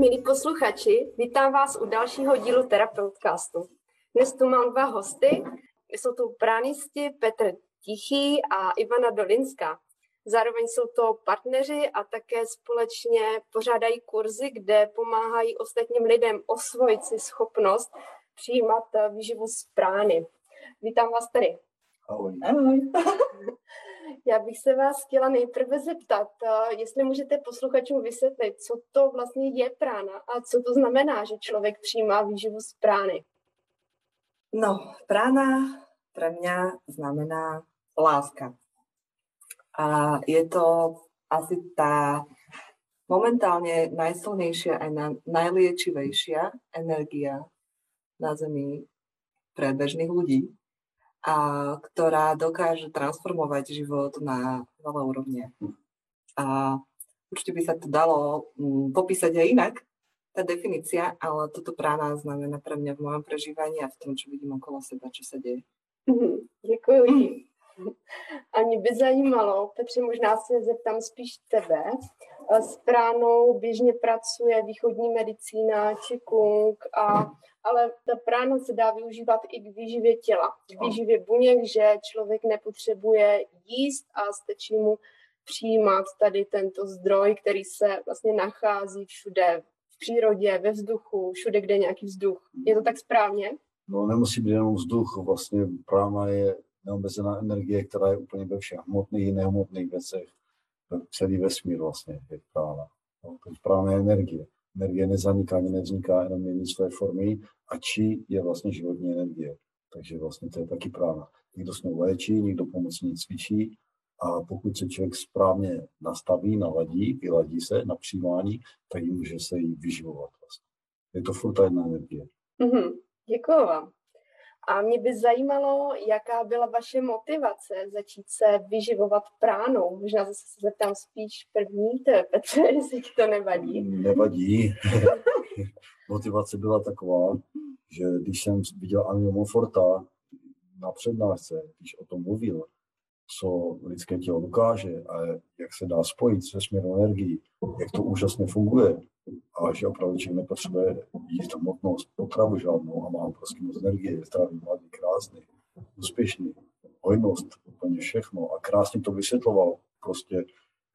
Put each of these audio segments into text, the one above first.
Milí posluchači, vítám vás u dalšího dílu Terapeutcastu. Dnes tu mám dva hosty. Jsou to pránisti Petr Tichý a Ivana Dolinská. Zároveň jsou to partneři a také společně pořádají kurzy, kde pomáhají ostatním lidem osvojit si schopnost přijímat výživu z prány. Vítám vás tady. Ahoj. Ahoj. Já bych se vás chtěla nejprve zeptat, jestli můžete posluchačům vysvětlit, co to vlastně je prána a co to znamená, že člověk přijímá výživu z prány. No, prána pro mě znamená láska. A je to asi ta momentálně najsilnější a najliečivejší energia na Zemi pre bežných ľudí a ktorá dokáže transformovať život na veľa úrovne. A určite by sa to dalo um, popísať aj inak, tá definícia, ale toto prána znamená pre mňa v mojom prežívaní a v tom, čo vidím okolo seba, čo sa deje. Mm-hmm. Děkuji. A mě by zajímalo, Petře, možná se zeptám spíš tebe. S pránou běžně pracuje východní medicína či kung a ale ta prána se dá využívat i k výživě těla, k výživě buněk, že člověk nepotřebuje jíst a stačí mu přijímat tady tento zdroj, který se vlastně nachází všude v přírodě, ve vzduchu, všude, kde je nějaký vzduch. Je to tak správně? No nemusí být jenom vzduch, vlastně prána je neomezená energie, která je úplně ve všech hmotných i nehmotných věcech. Celý vesmír vlastně je prána. No, to je prána energie energie nezaniká ani nevzniká, jenom mění své formy a či je vlastně životní energie. Takže vlastně to je taky prána. Někdo s ní léčí, někdo pomocně cvičí a pokud se člověk správně nastaví, naladí, vyladí se na přijímání, tak může se jí vyživovat. Vlastně. Je to furt jedna energie. Mm-hmm. Děkuji vám. A mě by zajímalo, jaká byla vaše motivace začít se vyživovat pránou. Možná zase se zeptám spíš první, to je Petře, jestli ti to nevadí. Nevadí. motivace byla taková, že když jsem viděl Anil Monforta na přednášce, když o tom mluvil, co lidské tělo dokáže a jak se dá spojit se směrnou energií, jak to úžasně funguje, a že opravdu člověk nepotřebuje jíst hmotnost potravu žádnou a má prostě moc energie, je zdravý, mladý, krásný, úspěšný, hojnost, úplně všechno a krásně to vysvětloval prostě,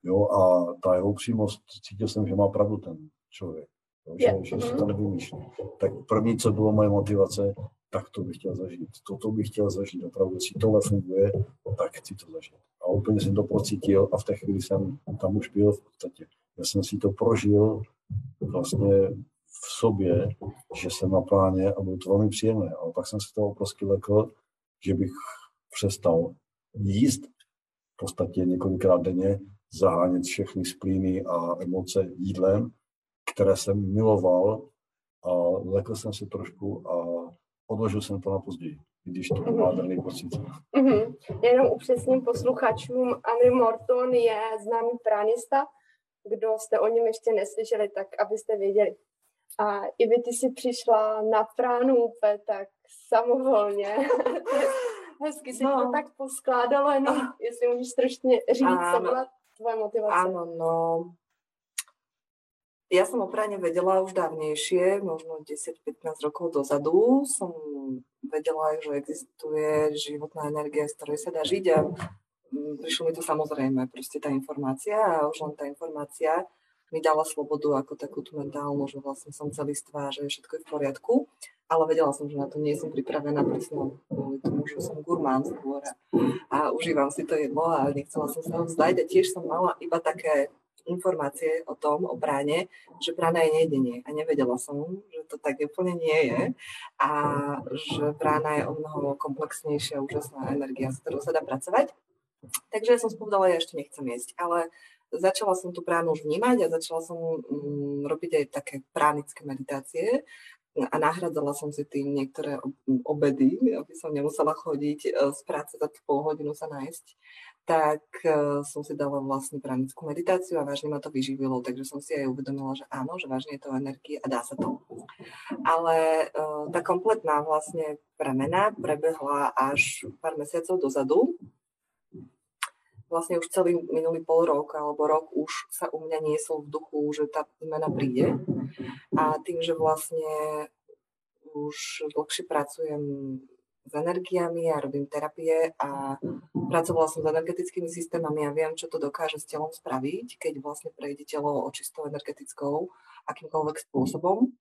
jo, a ta jeho přímost, cítil jsem, že má pravdu ten člověk, jo, že, yeah. že si to nevymýšlí. Tak první, co bylo moje motivace, tak to bych chtěl zažít. Toto bych chtěl zažít. Opravdu, jestli tohle funguje, tak chci to zažít. A úplně jsem to pocítil a v té chvíli jsem tam už byl v podstatě. Já jsem si to prožil vlastně v sobě, že jsem na pláně a bylo to velmi příjemné. Ale pak jsem se toho prostě lekl, že bych přestal jíst v podstatě několikrát denně, zahánět všechny splíny a emoce jídlem, které jsem miloval a lekl jsem se trošku a odložil jsem to na později, když to má daný pocit. Mm-hmm. Jenom upřesním posluchačům, Anny Morton je známý pránista, kdo jste o něm ještě neslyšeli, tak abyste věděli. A i by ty si přišla na pránu úplně tak samovolně. Hezky si no. to tak poskládalo, jenom jestli můžeš trošku říct, ano. co byla tvoje motivace. Ano, no. Ja som o práne vedela už dávnejšie, možno 10-15 rokov dozadu. Som vedela, že existuje životná energia, z ktorej sa dá žiť a Mm, prišlo mi to samozrejme, proste tá informácia a už len tá informácia mi dala slobodu ako takú tú mentálnu, že vlastne som celistvá, že všetko je v poriadku, ale vedela som, že na to nie som pripravená presne kvôli tomu, že som gurmán skôr a užívam si to jedlo a nechcela som sa ho vzdať a tiež som mala iba také informácie o tom, o práne, že prána je nejedenie. A nevedela som, že to tak úplne nie je. A že prána je o mnoho komplexnejšia, úžasná energia, s ktorou sa dá pracovať. Takže som si povedala, ja ešte nechcem jesť, ale začala som tú pránu už vnímať a začala som mm, robiť aj také pránické meditácie a nahradzala som si tým niektoré obedy, aby som nemusela chodiť e, z práce za pol hodinu sa nájsť, tak e, som si dala vlastne pránickú meditáciu a vážne ma to vyživilo, takže som si aj uvedomila, že áno, že vážne je to energie a dá sa to. Ale uh, tá kompletná vlastne premena prebehla až pár mesiacov dozadu, vlastne už celý minulý pol rok alebo rok už sa u mňa niesol v duchu, že tá zmena príde. A tým, že vlastne už dlhšie pracujem s energiami a robím terapie a pracovala som s energetickými systémami a viem, čo to dokáže s telom spraviť, keď vlastne prejde telo očistou energetickou akýmkoľvek spôsobom,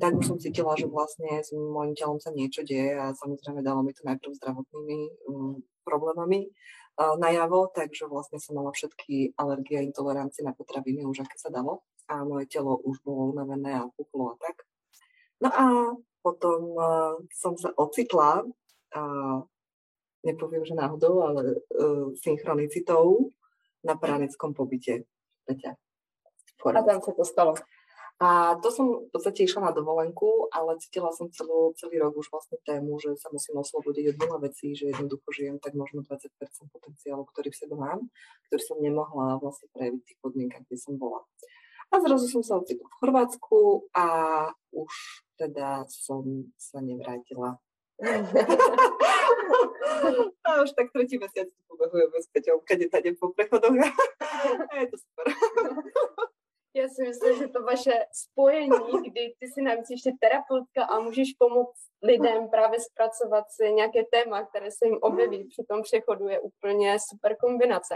tak už som cítila, že vlastne s môjim telom sa niečo deje a samozrejme dalo mi to najprv zdravotnými um, problémami najavo, takže vlastne som mala všetky alergie a intolerancie na potraviny už aké sa dalo a moje telo už bolo unavené a puklo a tak. No a potom uh, som sa ocitla, uh, nepoviem, že náhodou, ale uh, synchronicitou na pranickom pobyte. Peťa. A tam sa to stalo. A to som v podstate išla na dovolenku, ale cítila som celú, celý rok už vlastne tému, že sa musím oslobodiť od veľa vecí, že jednoducho žijem tak možno 20% potenciálu, ktorý v sebe mám, ktorý som nemohla vlastne prejaviť v tých podmienkach, kde som bola. A zrazu som sa ocitla v Chorvátsku a už teda som sa nevrátila. a už tak tretí mesiac pobehujeme s Peťou, kade tade po prechodoch. a je to super. Já si myslím, že to vaše spojení, kdy ty si navíc ještě terapeutka a můžeš pomoct lidem právě zpracovat si nějaké téma, které se jim objeví při tom přechodu, je úplně super kombinace.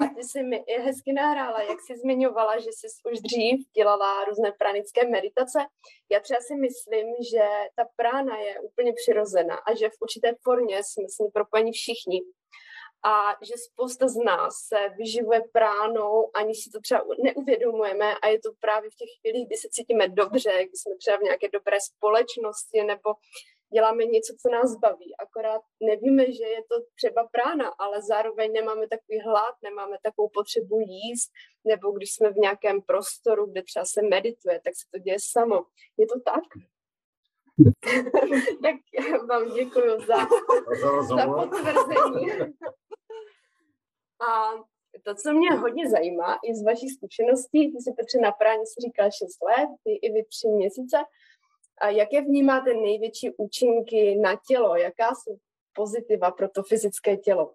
A ty si mi je hezky nahrála, jak jsi zmiňovala, že jsi už dřív dělala různé pranické meditace. Já třeba si myslím, že ta prána je úplně přirozená a že v určité formě jsme s ní propojeni všichni a že spousta z nás se vyživuje pránou, ani si to třeba neuvědomujeme a je to právě v těch chvílích, kdy se cítíme dobře, kdy jsme třeba v nějaké dobré společnosti nebo děláme něco, co nás baví. Akorát nevíme, že je to třeba prána, ale zároveň nemáme takový hlad, nemáme takovou potřebu jíst, nebo když jsme v nějakém prostoru, kde třeba se medituje, tak se to děje samo. Je to tak? Tak vám děkuji za, za potvrzení. A to, co mě hodně zajímá, i z vaší zkušeností, ty si Petře na práně si říkal 6 let, ty i vy 3 měsíce, a jaké vnímáte největší účinky na tělo? Jaká jsou pozitiva pro to fyzické tělo?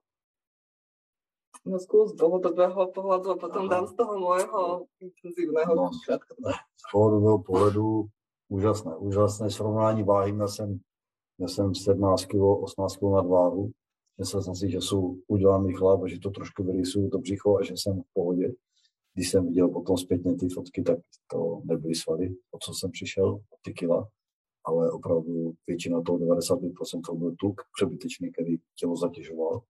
No skús z dlhodobého pohľadu a potom dám z toho môjho intenzívneho no, Z dlouhodobého pohledu úžasné, úžasné srovnání váhy. Měl jsem, měl jsem 17 kg, 18 kg na váhu Myslel jsem si, že jsou udělaný chlap že to trošku vyrysuju to břicho a že jsem v pohodě. Když jsem viděl potom zpětně ty fotky, tak to nebyly svaly, o co jsem přišel, ty kila, ale opravdu většina toho 95% to byl tuk přebytečný, který tělo zatěžoval.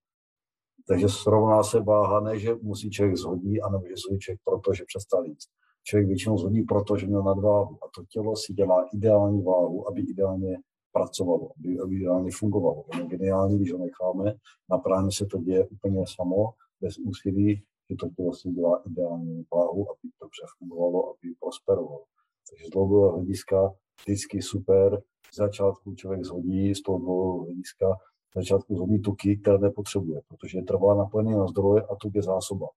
Takže srovná se váha, ne, že musí člověk zhodí, anebo že zhodí člověk proto, že přestal jíst. Člověk většinou zhodí proto, že měl nadváhu a to tělo si dělá ideální váhu, aby ideálně pracovalo, aby, aby ideálně fungovalo. Je geniální, když ho necháme, na práně se to děje úplně samo, bez úsilí, že to tělo si dělá ideální váhu, aby to dobře fungovalo, aby prosperovalo. Takže z dlouhodobého hlediska vždycky super. Z začátku člověk zhodí z toho dlouhodobého hlediska, z začátku zhodí tuky, které nepotřebuje, protože je trvalé napojený na zdroje a tuk je zásoba.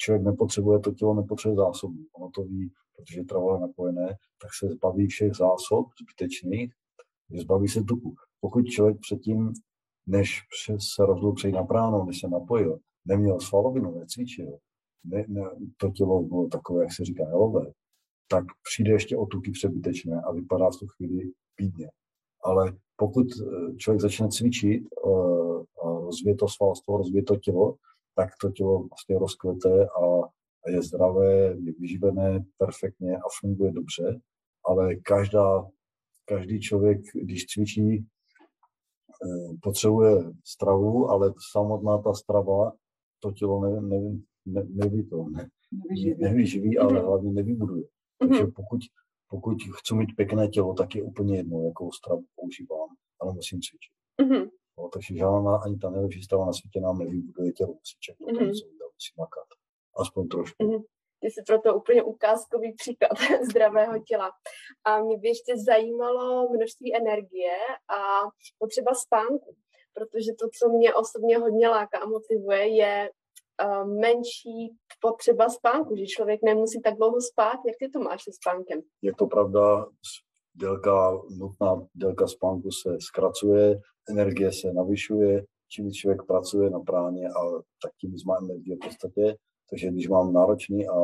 Člověk nepotřebuje, to tělo nepotřebuje zásobu. Ono to ví, protože je trvalé napojené, tak se zbaví všech zásob zbytečných že zbaví se tuku. Pokud člověk předtím, než se rozhodl přejít na práno, než se napojil, neměl svalovinu, necvičil, ne, ne, to tělo bylo takové, jak se říká, jelové, tak přijde ještě o tuky přebytečné a vypadá v tu chvíli bídně. Ale pokud eh, člověk začne cvičit, eh, rozvíje to svalstvo, rozvíje to tělo, tak to tělo vlastně rozkvete a je zdravé, je vyživené perfektně a funguje dobře, ale každá každý člověk, když cvičí, eh, potřebuje stravu, ale samotná ta strava to tělo ne, ne, ne, neví to, ne, nevyživí, ale mhm. hlavně nevybuduje. Mhm. Takže pokud, pokud chci mít pěkné tělo, tak je úplně jedno, jakou stravu používám, ale musím cvičit. No, takže žádná ani ta nejlepší strava na světě nám nevybuduje tělo, musí čekat, mm-hmm. musí makat. Aspoň trošku. Mm-hmm. Ty jsi proto úplně ukázkový příklad zdravého těla. A mě by ještě zajímalo množství energie a potřeba spánku, protože to, co mě osobně hodně láká a motivuje, je uh, menší potřeba spánku, že člověk nemusí tak dlouho spát. Jak ty to máš se spánkem? Je to pravda, délka, nutná délka spánku se zkracuje, energie se navyšuje, čím víc člověk pracuje na práně, a tak tím víc má energie v podstatě. Takže když mám náročný a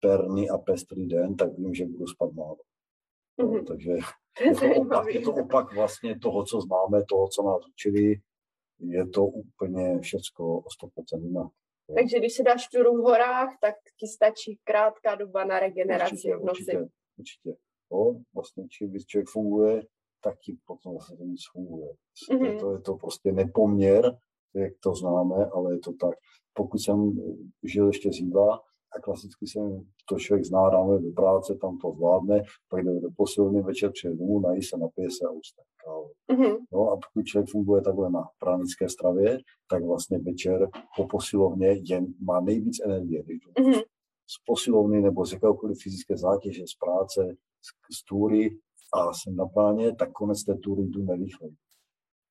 perný a pestrý den, tak vím, že budu spát málo. Mm-hmm. Takže je to, opak, je to opak vlastně toho, co známe, toho, co nás učili. Je to úplně všecko o 100% jinak. Takže když si dáš turu v horách, tak ti stačí krátká doba na regeneraci určitě, v noci. Určitě, určitě. No, vlastně čím víc člověk funguje, tak ti potom vlastně to víc funguje. Mm-hmm. Je, to, je to prostě nepoměr, jak to známe, ale je to tak. Pokud jsem žil ještě z jídla, a klasicky jsem to člověk zná, ráno do práce, tam to zvládne, pak jde do posilny, večer přijde domů, nají se, napije se a usne. Mm-hmm. No a pokud člověk funguje takhle na pranické stravě, tak vlastně večer po posilovně jen má nejvíc energie. Mm-hmm. Z posilovny nebo z jakéhokoliv fyzické zátěže, z práce, z, z túry a jsem na pláně, tak konec té túry jdu nerychleji.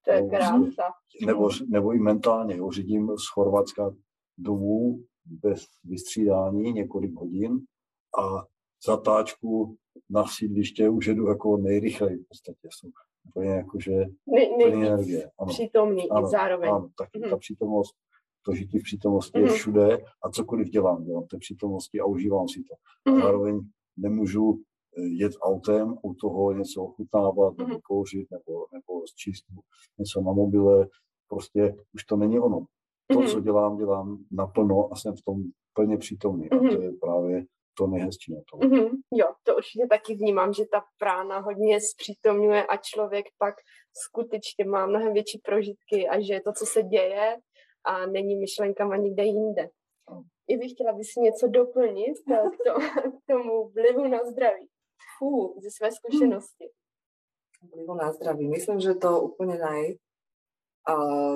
To je krása. Nebo, nebo i mentálně, jo, řídím z Chorvatska domů bez vystřídání několik hodin a zatáčku na sídliště už jedu jako nejrychleji v podstatě. Jsou úplně jakože ne, plný energie. Ano. Přítomný ano, zároveň. Ano, tak mm. ta přítomnost, to žití v přítomnosti mm. je mhm. všude a cokoliv dělám, dělám té přítomnosti a užívám si to. Mm. A mhm. zároveň nemůžu jet autem, u toho něco ochutnávat, nebo mhm. kouřit, nebo, nebo číst něco na mobile. Prostě už to není ono to, mm-hmm. co dělám, dělám naplno a jsem v tom plně přítomný. A to je právě to nejhezčí na tom. Mm-hmm. Jo, to určitě taky vnímám, že ta prána hodně zpřítomňuje a člověk pak skutečně má mnohem větší prožitky a že to, co se děje a není myšlenkama nikde jinde. I bych chtěla bys něco doplnit to, k tomu vlivu na zdraví. Fú, ze své zkušenosti. Vlivu na zdraví. Myslím, že to úplně naj,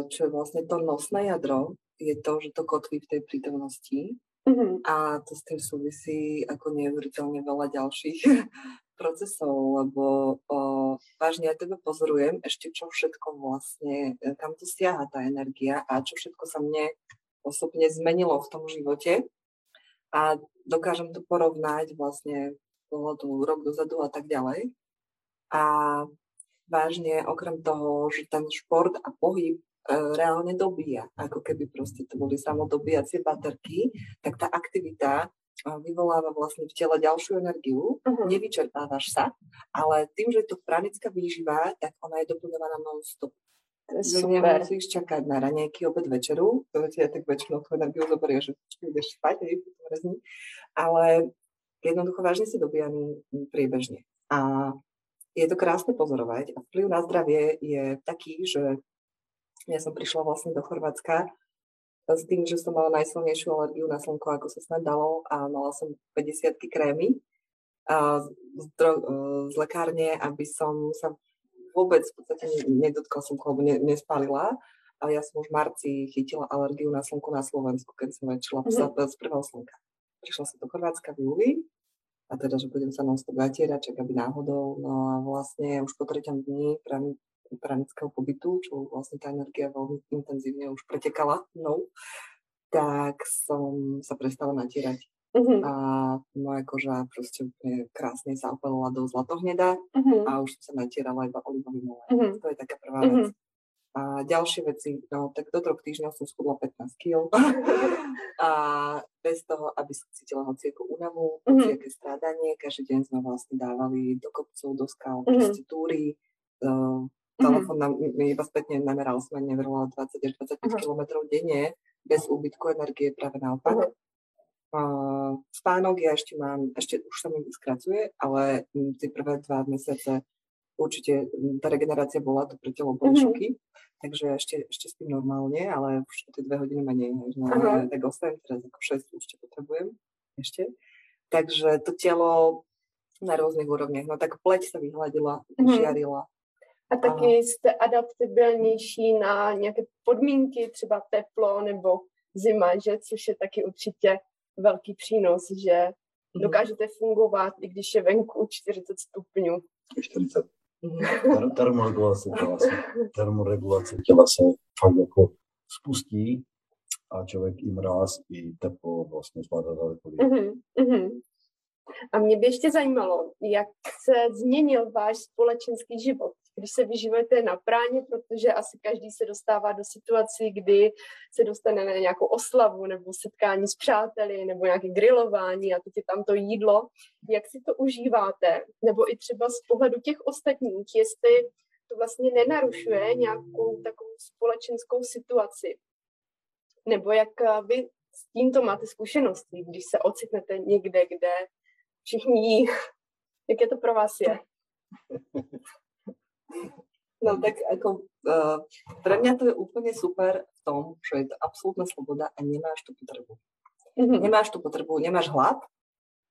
čo je vlastne to nosné jadro, je to, že to kotví v tej prítomnosti mm-hmm. a to s tým súvisí ako neuveriteľne veľa ďalších procesov, lebo o, vážne ja tebe pozorujem ešte, čo všetko vlastne, kam to siaha tá energia a čo všetko sa mne osobne zmenilo v tom živote a dokážem to porovnať vlastne pohľadu rok dozadu a tak ďalej. A vážne, okrem toho, že ten šport a pohyb e, reálne dobíja, ako keby proste to boli samodobíjacie baterky, tak tá aktivita e, vyvoláva vlastne v tele ďalšiu energiu, uh-huh. nevyčerpávaš sa, ale tým, že je to pranická výživa, tak ona je doplňovaná non-stop. Že nemusíš čakať na raňajky, obed, večeru, to ja tak väčšinou tú energiu zoberie, že ideš spať, ale jednoducho vážne si dobíjaný priebežne. A je to krásne pozorovať a vplyv na zdravie je taký, že ja som prišla vlastne do Chorvátska s tým, že som mala najsilnejšiu alergiu na slnko, ako sa snad dalo a mala som 50 krémy a z, z lekárne, aby som sa vôbec v podstate nedotkla slnko, alebo ne, nespálila. Ale ja som už v marci chytila alergiu na slnko na Slovensku, keď som začala mm-hmm. z prvého slnka. Prišla som do Chorvátska v júli a teda, že budem sa non-stop zatierať, čak aby náhodou. No a vlastne už po treťom dni prani, pranického pobytu, čo vlastne tá energia veľmi intenzívne už pretekala mnou, tak som sa prestala natierať. Uh-huh. A moja koža proste úplne krásne sa opalila do zlatohneda uh-huh. a už som sa natierala iba olivovým olejem. Uh-huh. To je taká prvá uh-huh. vec. A ďalšie veci, no tak do troch týždňov som schudla 15 kg. a bez toho, aby som cítila hociakú únavu, mm-hmm. hociaké strádanie, každý deň sme vlastne dávali do kopcov, do skal, mm-hmm. proste túry. Uh, telefón nám, mi iba spätne nameral, sme neverila 20 až 25 mm-hmm. km denne, bez úbytku energie, práve naopak. Mm-hmm. Uh, spánok ja ešte mám, ešte už sa mi skracuje, ale tie prvé dva mesiace určite tá regenerácia bola, to pre telo boli mm-hmm. šoky, takže ešte, ešte spím normálne, ale už tie dve hodiny menej, no, uh-huh. tak 8, teraz ako 6 ešte potrebujem ešte. Takže to telo na rôznych úrovniach, no tak pleť sa vyhladila, mm-hmm. žiarila. A taky a... jste adaptabilnější na nějaké podmínky, třeba teplo nebo zima, že, což je taky určitě velký přínos, že mm-hmm. dokážete fungovat, i když je venku 40 stupňů. 40 termoregulace těla se, termoregulace těla se fakt jako spustí a člověk i mráz, i teplo vlastně zvládá daleko líp. Uh-huh, uh-huh. A mě by ještě zajímalo, jak se změnil váš společenský život když se vyživujete na práně, protože asi každý se dostává do situaci, kdy se dostane na nějakou oslavu nebo setkání s přáteli nebo nějaké grilování a teď je tam to jídlo. Jak si to užíváte? Nebo i třeba z pohledu těch ostatních, jestli to vlastně nenarušuje nějakou takovou společenskou situaci. Nebo jak eh, vy s tímto máte zkušenosti, když se ocitnete někde, kde všichni jí. Jak je to pro vás je? No tak ako uh, pre mňa to je úplne super v tom, že je to absolútna sloboda a nemáš tú potrebu. Mm-hmm. Nemáš tú potrebu, nemáš hlad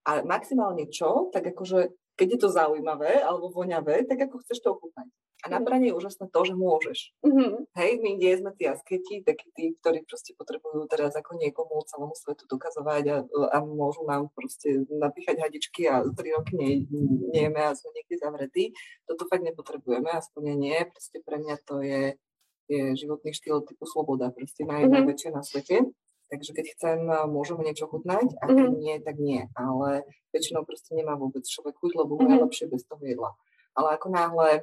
a maximálne čo, tak akože keď je to zaujímavé alebo voňavé, tak ako chceš to ochutnať. A na pranie je úžasné to, že môžeš. Mm-hmm. Hej, my nie sme tí asketi, takí tí, ktorí proste potrebujú teraz ako niekomu celému svetu dokazovať a, a môžu nám proste napíchať hadičky a tri roky nie, nejeme a sme niekde zavretí. Toto fakt nepotrebujeme, aspoň nie. Proste pre mňa to je, je životný štýl typu sloboda, proste naj, mm-hmm. na svete. Takže keď chcem, môžem niečo chutnať a keď mm-hmm. nie, tak nie. Ale väčšinou proste nemá vôbec človek chuť, lebo mm-hmm. je lepšie bez toho jedla. Ale ako náhle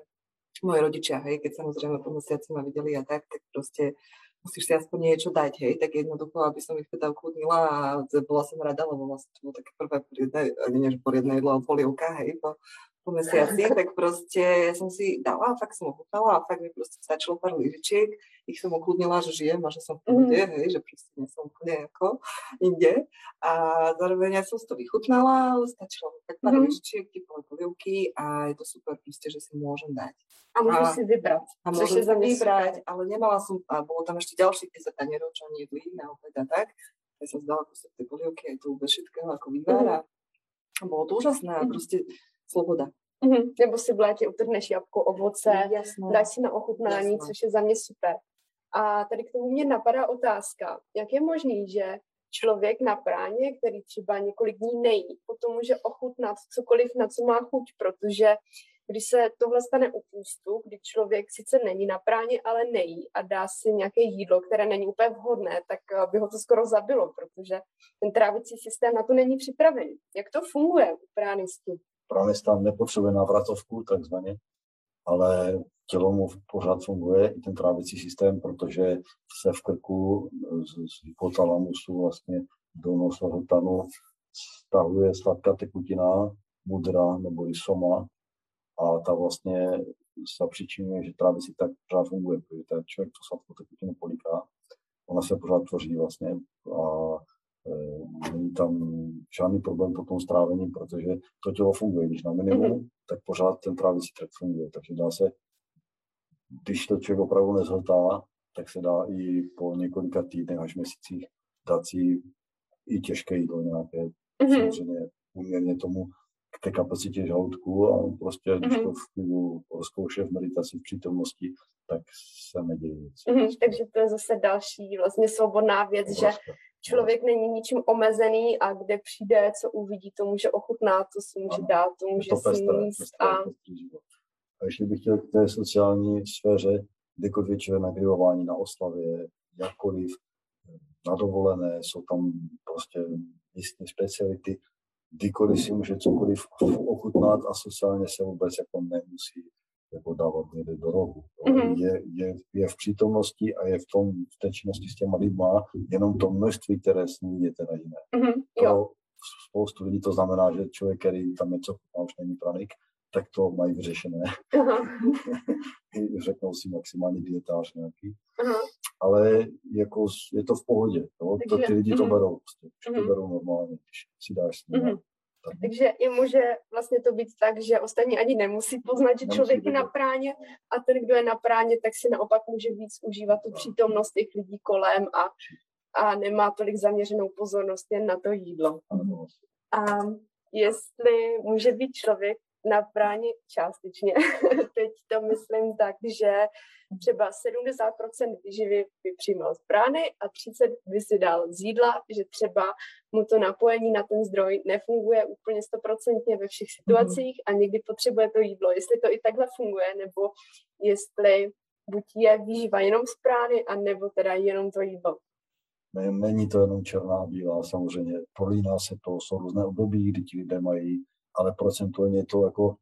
moji rodičia, hej, keď samozrejme po mesiaci ma videli a tak, tak proste musíš si aspoň niečo dať, hej, tak jednoducho, aby som ich teda ukludnila a bola som rada, lebo vlastne to bolo také prvé poriadne, že poriadne jedlo, ale polievka, hej, po, po mesiaci, tak proste ja som si dala a fakt som ochutnala a fakt mi proste stačilo pár lyžičiek, ich som ukludnila, že žijem a že som v pohode, mm. hej, že proste nie som úplne ako inde. A zároveň ja som si to vychutnala, stačilo mi tak pár mm. lyžičiek, typové polievky a je to super proste, že si môžem dať. A môžeš si vybrať. A môžem si vybrať, ale nemala som, a bolo tam ešte ďalších 10 tanierov, čo oni jedli na obed a tak. Ja som zdala kúsok tej polievky aj tu bez všetkého ako vývar a bolo to úžasné a proste sloboda. Mm-hmm. Nebo si v létě utrhneš jabko, ovoce, Jasné. dáš si na ochutnání, Jasné. což je za mě super. A tady k tomu mě napadá otázka, jak je možný, že člověk na práně, který třeba několik dní nejí, potom může ochutnat cokoliv, na co má chuť, protože když se tohle stane u půstu, kdy člověk sice není na práně, ale nejí a dá si nějaké jídlo, které není úplně vhodné, tak eh, by ho to skoro zabilo, protože ten trávicí systém na to není připravený. Jak to funguje u pránistů? Pránista nepotřebuje návratovku, takzvaně, ale tělo mu pořád funguje, i ten trávicí systém, protože se v krku z, z hypotalamusu vlastně do nosohltanu stahuje sladká tekutina, mudra nebo i soma a ta vlastně zapříčinuje, že trávicí tak pořád funguje, protože ten člověk to sladkou tekutinu poliká, ona se pořád tvoří vlastně a není tam žádný problém po tom strávení, protože to tělo funguje. Když na minimum, mm-hmm. tak pořád ten trávicí trakt funguje. Takže dá se, když to člověk opravdu nezhltá, tak se dá i po několika týdnech až měsících dát si i těžké jídlo nějaké, mm-hmm. samozřejmě uměrně tomu, k té kapacitě žaludku a prostě, když mm-hmm. to v klidu rozkouše v meditaci v přítomnosti, tak se neděje nic. Mm-hmm, takže to je zase další vlastně svobodná věc, že člověk není ničím omezený a kde přijde, co uvidí, to může ochutnat, to si může ano, dát, to může to si jíst. A... a ještě bych chtěl k té sociální sféře, kdekoliv večer na grilování, na oslavě, jakkoliv, na dovolené, jsou tam prostě místní speciality, kdykoliv si může cokoliv ochutnat a sociálně se vůbec jako nemusí jako dávat někde do rohu. Mm-hmm. Je, je, je, v přítomnosti a je v tom v té činnosti s těma lidma jenom to množství, které s ní je teda jiné. Mm-hmm. Pro spoustu lidí to znamená, že člověk, který tam něco chutná, už není pranik, tak to mají vyřešené. Řeknou si maximálně dietář nějaký. Uh-huh. Ale jako je to v pohodě. Takže, to, ty lidi uh-huh. to mhm. berou. Prostě. Už uh-huh. to mhm. berou normálně, když si dáš s uh-huh. Takže je může vlastně to být tak, že ostatní ani nemusí poznat, že člověk je na práně a ten, kdo je na práně, tak si naopak může víc užívat tu přítomnost těch lidí kolem a, a nemá tolik zaměřenou pozornost jen na to jídlo. A jestli může být člověk na práně částečně. Teď to myslím tak, že třeba 70% výživy by přijímal z prány a 30% by si dal z jídla, že třeba mu to napojení na ten zdroj nefunguje úplně 100% ve všech situacích a někdy potřebuje to jídlo. Jestli to i takhle funguje, nebo jestli buď je výživa jenom z prány, a nebo teda jenom to jídlo. Není to jenom černá bílá, samozřejmě prolíná se to, jsou různé období, kdy ti lidé mají ale procentuálně to jako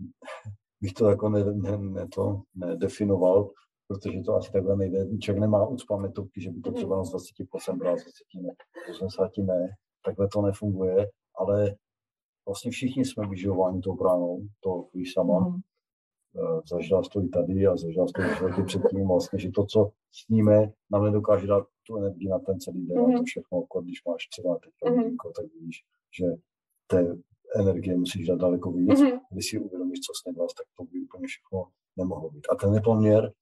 bych to jako ne, ne, ne to nedefinoval, protože to asi takhle nejde. Člověk nemá uc pamětovky, že by to třeba na 20% bral, 20 ne, 80 ne, takhle to nefunguje, ale vlastně všichni jsme vyživováni tou bránou, to víš sama. Mm. Zažila to i tady a zažila to i roky předtím, vlastně, že to, co sníme, nám nedokáže dát tu energii na ten celý den, mm. a to všechno, jako když máš třeba teď mm. tak víš, že té energie musíš dát daleko víc. Mm-hmm. Když si uvědomíš, co jsi nedal, tak to by úplně všechno nemohlo být. A ten nepoměr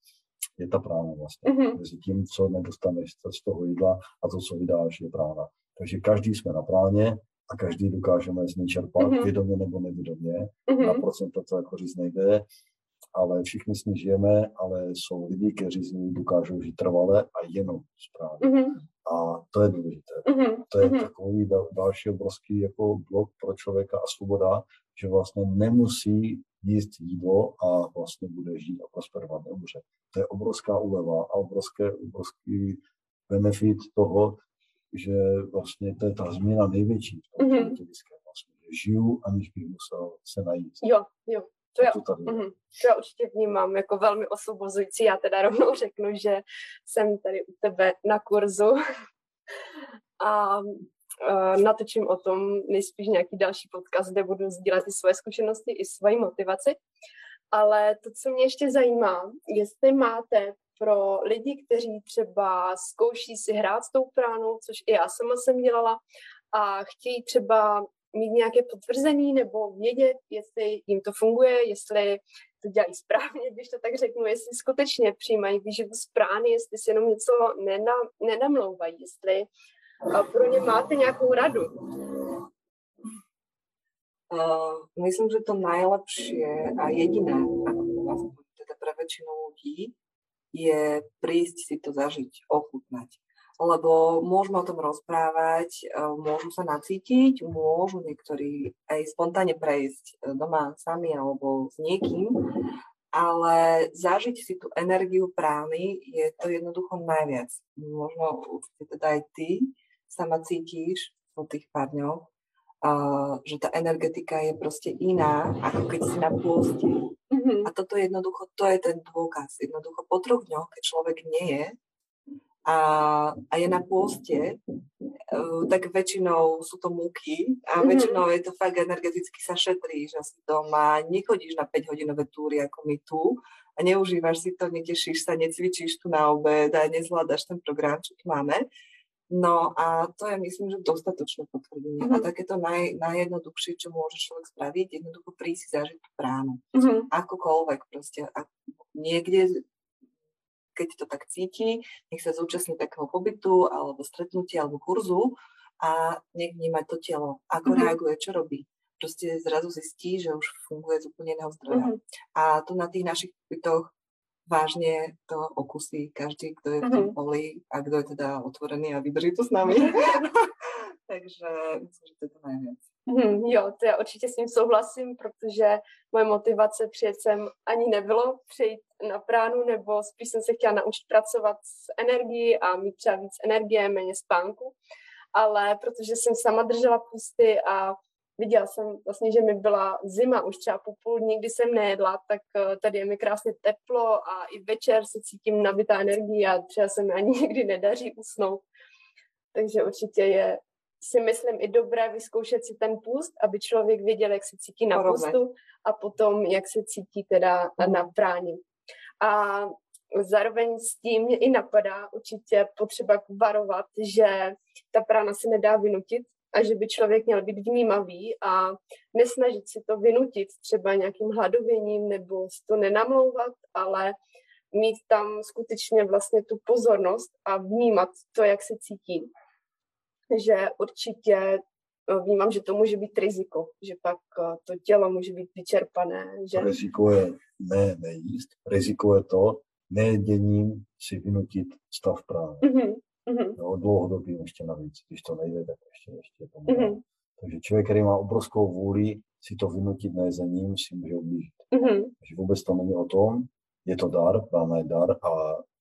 je ta prána vlastně. Mm-hmm. Mezi tím, co nedostaneš z toho jídla a to, co vydáš, je prána. Takže každý jsme na práně a každý dokážeme z ní čerpat, mm-hmm. vědomě nebo nevědomě. Mm-hmm. Na procento to jako říct nejde, ale všichni s ní žijeme, ale jsou lidi, kteří z ní dokážou žít trvale a jenom správně. Mm-hmm. A to je důležité. Mm-hmm. To je mm-hmm. takový další obrovský jako blok pro člověka a svoboda, že vlastně nemusí jíst jídlo a vlastně bude žít a prosperovat nemůže. To je obrovská úleva a obrovské, obrovský benefit toho, že vlastně to je ta změna největší v tom mm-hmm. vlastně, že žiju, aniž bych musel se najít. Jo, jo. To já, mm, to já určitě vnímám jako velmi osvobozující. Já teda rovnou řeknu, že jsem tady u tebe na kurzu a uh, natočím o tom nejspíš nějaký další podcast, kde budu sdílet i svoje zkušenosti, i svoji motivaci. Ale to, co mě ještě zajímá, jestli máte pro lidi, kteří třeba zkouší si hrát s tou pránou, což i já sama jsem dělala, a chtějí třeba mít nějaké potvrzení nebo vědět, jestli jim to funguje, jestli to dělají správně, když to tak řeknu, jestli skutečně přijímají výživu z prány, jestli si jenom něco nena, nenamlouvají, jestli pro ně máte nějakou radu. Uh, myslím, že to najlepšie a jediné, teda pre väčšinu ľudí, je prísť si to zažiť, ochutnať lebo môžeme o tom rozprávať, e, môžu sa nacítiť, môžu niektorí aj spontánne prejsť e, doma sami alebo s niekým, ale zažiť si tú energiu prány je to jednoducho najviac. Možno určite teda aj ty sama cítiš po tých pár dňoch, že tá energetika je proste iná, ako keď si na pôste. Mm-hmm. A toto jednoducho, to je ten dôkaz. Jednoducho po troch dňoch, keď človek nie je, a, a je na pôste, uh, tak väčšinou sú to múky a mm-hmm. väčšinou je to fakt energeticky sa šetrí, že si doma nechodíš na 5-hodinové túry ako my tu a neužívaš si to, netešíš sa, necvičíš tu na obed a nezvládaš ten program, čo tu máme. No a to je, myslím, že dostatočné potvrdenie. Mm-hmm. A mhm. takéto naj, najjednoduchšie, čo môže človek spraviť, jednoducho prísť si zažiť tú pránu. Mm-hmm. Akokoľvek proste. A niekde keď to tak cíti, nech sa zúčastní takého pobytu alebo stretnutia alebo kurzu a nech vníma to telo, ako mm-hmm. reaguje, čo robí. Proste zrazu zistí, že už funguje z úplne iného zdroja. Mm-hmm. A tu na tých našich pobytoch vážne to okusí každý, kto je v tom mm-hmm. poli a kto je teda otvorený a vydrží to s nami. Takže myslím, že to je to najviac. Hmm, jo, to já určitě s ním souhlasím, protože moje motivace přijet sem ani nebylo přejít na pránu, nebo spíš jsem se chtěla naučit pracovat s energií a mít třeba víc energie, méně spánku. Ale protože jsem sama držela pusty a viděla jsem vlastně, že mi byla zima už třeba po půl dní, kdy jsem nejedla, tak eh, tady je mi krásně teplo a i večer se cítím nabitá energii a třeba se mi ani nikdy nedaří usnout. Takže určitě je si myslím i dobré vyzkoušet si ten půst, aby člověk věděl, jak se cítí na pustu a potom, jak se cítí teda na práně. A zároveň s tím mě i napadá určitě potřeba varovat, že ta prána se nedá vynutit a že by člověk měl být vnímavý a nesnažit si to vynutit třeba nějakým hladověním nebo si to nenamlouvat, ale mít tam skutečně vlastně tu pozornost a vnímat to, jak se cítí že určitě eh, vnímám, že to může být riziko, že pak eh, to tělo může být vyčerpané. Že... Riziko je ne nejíst, riziko je to nejeděním si vynutit stav právě. Mm-hmm. Mm-hmm. No, dlouhodobým ještě navíc, když to nejde, tak ještě, ještě to mm-hmm. Takže člověk, který má obrovskou vůli si to vynutit nejezením, si může ublížit. Mm-hmm. Takže vůbec to není o tom, je to dar, prána je dar a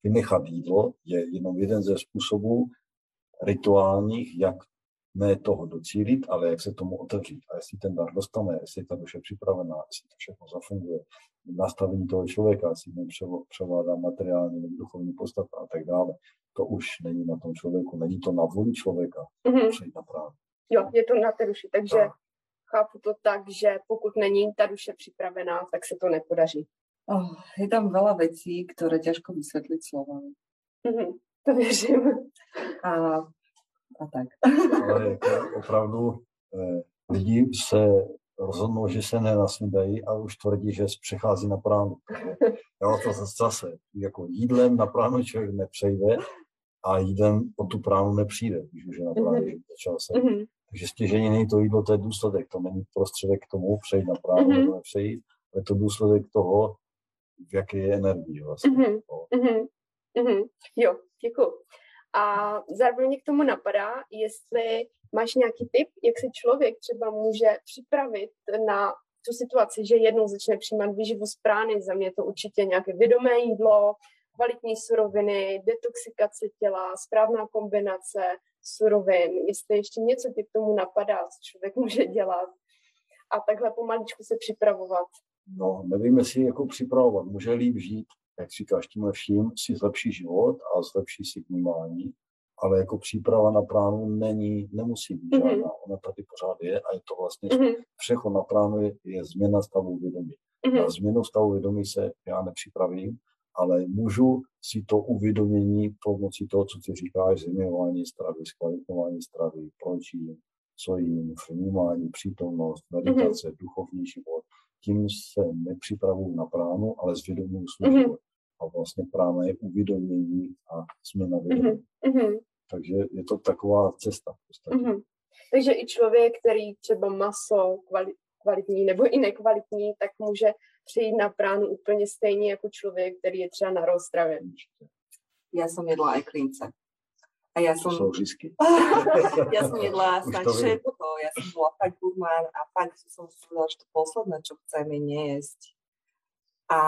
vynechat jídlo je jenom jeden ze způsobů, rituálních, jak ne toho docílit, ale jak se tomu otevřít. A jestli ten dar dostane, jestli je ta duše připravená, jestli to všechno zafunguje, nastavení toho člověka, jestli mu převládá materiální nebo duchovní podstata a tak dále, to už není na tom člověku, není to na vůli člověka mm-hmm. přejít na právě. Jo, je to na té duši, takže tak. chápu to tak, že pokud není ta duše připravená, tak se to nepodaří. Oh, je tam veľa vecí, ktoré ťažko vysvetliť slovami. Mm-hmm, to věřím. A, a tak. Ale jako opravdu eh, lidi se rozhodnou, že se nenasnídají a už tvrdí, že přechází na pránu. Jo, to zase, jako jídlem na pránu člověk nepřejde a jídlem o tu pránu nepřijde, když už je na pránu, mm-hmm. začal se. Mm-hmm. Takže stěžení není to jídlo, to je důsledek, to není prostředek k tomu přejít na pránu mm-hmm. nebo nepřejít, ale to důsledek toho, v jaké je energie vlastně. Mm-hmm. Mm-hmm. Mm-hmm. Jo, děkuji. A zároveň k tomu napadá, jestli máš nějaký tip, jak se člověk třeba může připravit na tu situaci, že jednou začne přijímat výživu z prány. Za mě to určitě nějaké vědomé jídlo, kvalitní suroviny, detoxikace těla, správná kombinace surovin. Jestli ještě něco ti k tomu napadá, co člověk může dělat a takhle pomaličku se připravovat. No, nevím, jestli jako připravovat. Může líp žít, jak říkáš, tímhle vším si zlepší život a zlepší si vnímání, ale jako příprava na plánu není, nemusí být mm-hmm. žádná. Ona tady pořád je a je to vlastně mm-hmm. přechod na plánu je, je změna stavu vědomí. Mm-hmm. Na změnu stavu vědomí se já nepřipravím, ale můžu si to uvědomění pomocí toho, co ty říkáš, změnování stravy, zkvalitňování stravy, pročí, co jim, vnímání, přítomnost, meditace, mm-hmm. duchovní život, tím se nepřipravuju na pránu, ale zvědomuju svůj mm-hmm. život. A vlastně prána je uvědomění a změna vědomí. Mm-hmm. Takže je to taková cesta v podstatě. Mm-hmm. Takže i člověk, který třeba maso kvalitní nebo i nekvalitní, tak může přijít na pránu úplně stejně jako člověk, který je třeba na rozstravě. Já jsem jedla i klince. A ja som... ja som jedla snad všetko, ja som bola fakt gurmán a fakt som si povedala, že to posledné, čo chcem, je nejesť. A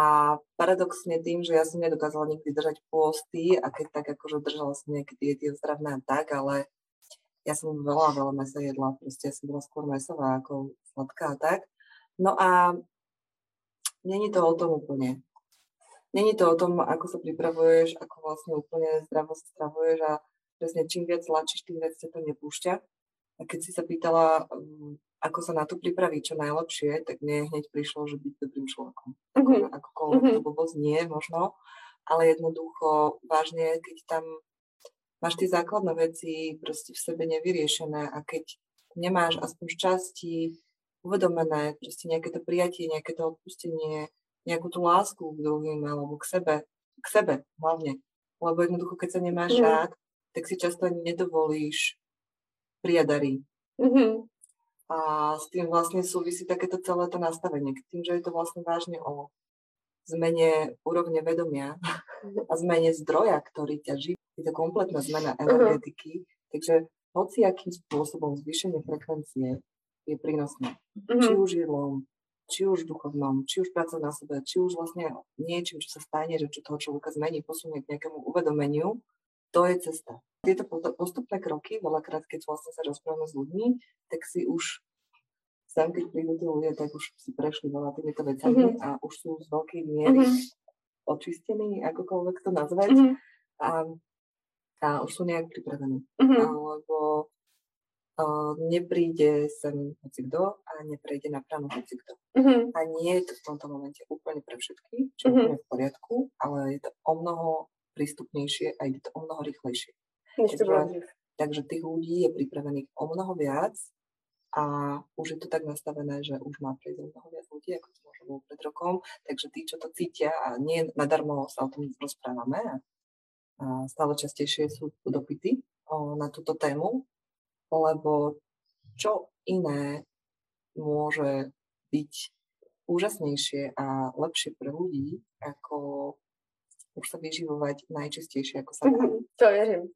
paradoxne tým, že ja som nedokázala nikdy držať pôsty a keď tak akože držala som nejaké diety ozdravné a tak, ale ja som veľa, veľa mesa jedla, proste ja som bola skôr mesová ako sladká a tak. No a není to o tom úplne. Není to o tom, ako sa pripravuješ, ako vlastne úplne zdravo sa stravuješ a presne čím viac tlačíš, tým viac sa to nepúšťa. A keď si sa pýtala, um, ako sa na to pripraviť čo najlepšie, tak mne hneď prišlo, že byť dobrým človekom. Mm-hmm. Akokoľvek mm-hmm. to blbosť nie, možno, ale jednoducho vážne, keď tam máš tie základné veci proste v sebe nevyriešené a keď nemáš aspoň z časti uvedomené proste nejaké to prijatie, nejaké to odpustenie, nejakú tú lásku k druhým alebo k sebe, k sebe hlavne. Lebo jednoducho, keď sa nemáš mm. rád, tak si často ani nedovolíš prijadary. Mm-hmm. A s tým vlastne súvisí takéto celé to nastavenie. Tým, že je to vlastne vážne o zmene úrovne vedomia a zmene zdroja, ktorý ťa živí. Je to kompletná zmena mhm. energetiky. Uh-huh. Takže hociakým spôsobom zvýšenie frekvencie je prínosné. Uh-huh. Či už jedlom, či už duchovnom, či už pracovať na sebe, či už vlastne niečím, čo sa stane, že čo toho človeka zmení, posunie k nejakému uvedomeniu, to je cesta. Tieto postupné kroky, veľakrát, keď vlastne sa rozprávame s ľuďmi, tak si už sám, keď prídu tí ľudia, tak už si prešli veľa týmito vecami mm-hmm. a už sú z veľkej miery mm-hmm. očistení, akokoľvek to nazvať. Mm-hmm. A, a už sú nejak pripravení. Mm-hmm. Alebo uh, nepríde sem hoci kto a neprejde na pránu hoci kto. Mm-hmm. A nie je to v tomto momente úplne pre všetkých, čo mm-hmm. je v poriadku, ale je to o mnoho prístupnejšie a ide to o mnoho rýchlejšie. Takže, takže tých ľudí je pripravených o mnoho viac a už je to tak nastavené, že už má prísť o mnoho viac ľudí, ako to možno bolo pred rokom. Takže tí, čo to cítia a nie nadarmo sa o tom rozprávame a stále častejšie sú dopity o, na túto tému, lebo čo iné môže byť úžasnejšie a lepšie pre ľudí, ako už se vyživovat nejčistější, jako se dá. Mhm, to věřím.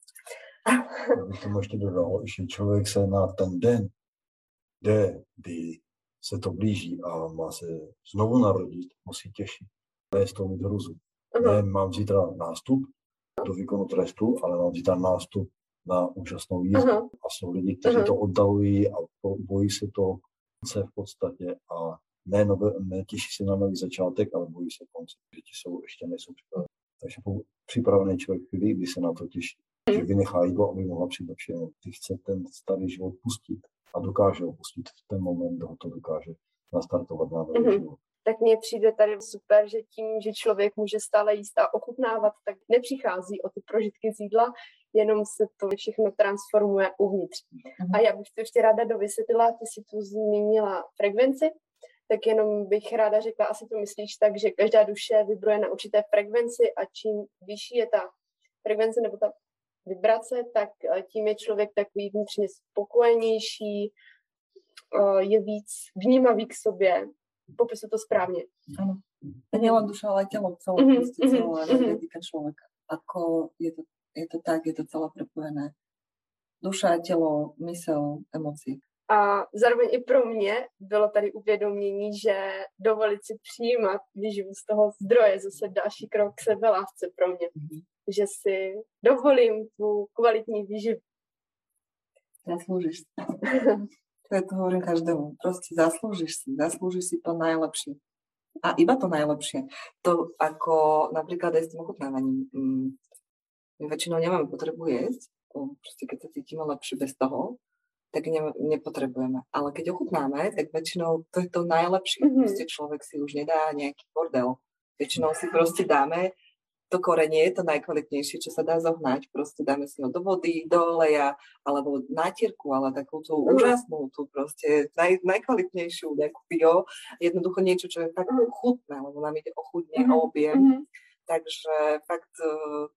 Já bych tomu ještě dodal, že člověk se na ten den, kde, kdy se to blíží a má se znovu narodit, musí těšit. Ne z toho mít hruzu. Uh-huh. Ne, mám zítra nástup do výkonu trestu, ale mám zítra nástup na úžasnou jízdu. Aha. A jsou lidi, kteří Aha. to oddalují a bojí se to konce v podstatě a ne, nové, ne těší se na nový začátek, ale bojí se konce, že ti jsou, ještě nejsou připraveni. Takže pokud připravený člověk ví, kdy se na to těší, že vynechá jídlo, aby mohla noc. Ty chce ten starý život pustit a dokáže ho pustit v ten moment, ho to dokáže nastartovat na nový Mhm. život. tak mně přijde tady super, že tím, že člověk může stále jíst a ochutnávat, tak nepřichází o ty prožitky z jídla, jenom se to všechno transformuje uvnitř. Mhm. A já bych to ještě ráda dovysvětlila, ty si tu zmínila frekvenci, tak jenom bych ráda řekla, asi to myslíš tak, že každá duše vibruje na určité frekvenci a čím vyšší je ta frekvence nebo ta vibrace, tak eh, tím je člověk takový vnitřně spokojenější, eh, je víc vnímavý k sobě, popisu to správně. A nielen duša, ale aj telo, celé, Mhm, proste mhm, celá mhm. energetika človeka. Ako je to, je to tak, je to celé prepojené. Duša, tělo, mysel, emoce. A zároveň i pro mě bylo tady uvědomění, že dovolit si přijímat výživu z toho zdroje, zase další krok k sebelásce pro mě. Mhm. Že si dovolím tu kvalitní výživu. Zaslúžiš si. To je to hovorím každému. Proste zaslúžiš si. Zaslúžiš si to najlepšie. A iba to najlepšie. To ako napríklad aj s tým ochutnávaním. Mm, My väčšinou nemáme potrebu jesť. O, Proste keď sa cítime lepšie bez toho, tak ne, nepotrebujeme. Ale keď ochutnáme, tak väčšinou to je to najlepšie. Mhm. Proste človek si už nedá nejaký bordel. Väčšinou si proste dáme to korenie je to najkvalitnejšie, čo sa dá zohnať. Proste dáme si ho do vody, do oleja, alebo nátierku, ale takú tú Mhm. úžasnú, tú proste naj, najkvalitnejšiu nejakú bio. Jednoducho niečo, čo je tak Mhm. chutné, lebo nám ide o chutne, Mhm. o objem. Mhm. Takže fakt eh,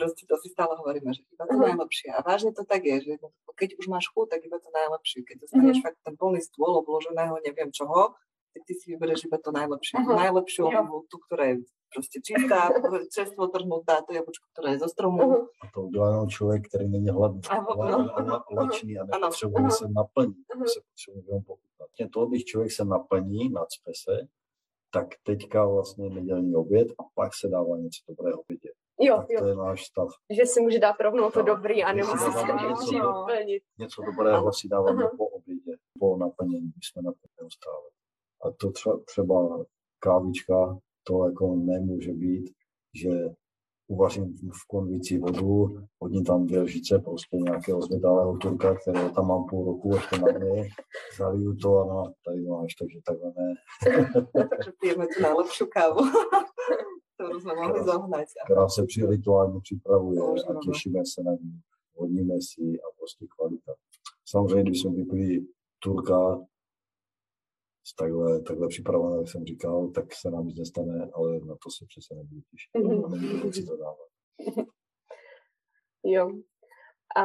proste to si stále hovoríme, že iba to Mhm. najlepšie. A vážne to tak je, že keď už máš chuť, tak iba to najlepšie. Keď dostaneš Mhm. fakt ten plný stôl obloženého neviem čoho, tak ty si vyberieš iba to najlepšie. Aha. Najlepšiu Jo. obu, tú, ktorá je proste čistá, čerstvo trhnutá, to jablčko, ktoré je zo stromu. Mhm. A to udělá jenom člověk, který není hladný, no. lačný a nepotřebuje Ano. se naplnit, Mhm. se potřebuje jenom pochutnat. To, když člověk se naplní, nacpe se, tak teďka vlastně nedělní oběd a pak se dává něco dobrého vidět. Jo, Tak to jo, je náš stav. že si může dát rovnou to No. dobrý a nemusí si se něco do- doplnit. Něco dobrého si dáváme Aha. po obědě, po naplnění, když jsme naplněni stále. A to třeba, třeba kávička, to jako nemůže být, že uvařím v konvici vodu, hodím tam dvě lžice prostě nějakého zvědavého turka, kterého tam mám půl roku ještě na mě, zaliju to a no, tady máš, takže takhle ne. Takže pijeme tu najlepšiu kávu, zohnať. která se při rituálně připravuje a těšíme se na ní, hodíme si a prostě kvalita. Samozřejmě, když jsme vypili turka s takhle, takhle připravené, jak jsem říkal, tak se nám nic nestane, ale na to se přece nebudu těšit. Mhm. Nebudu si to dávat. Jo. A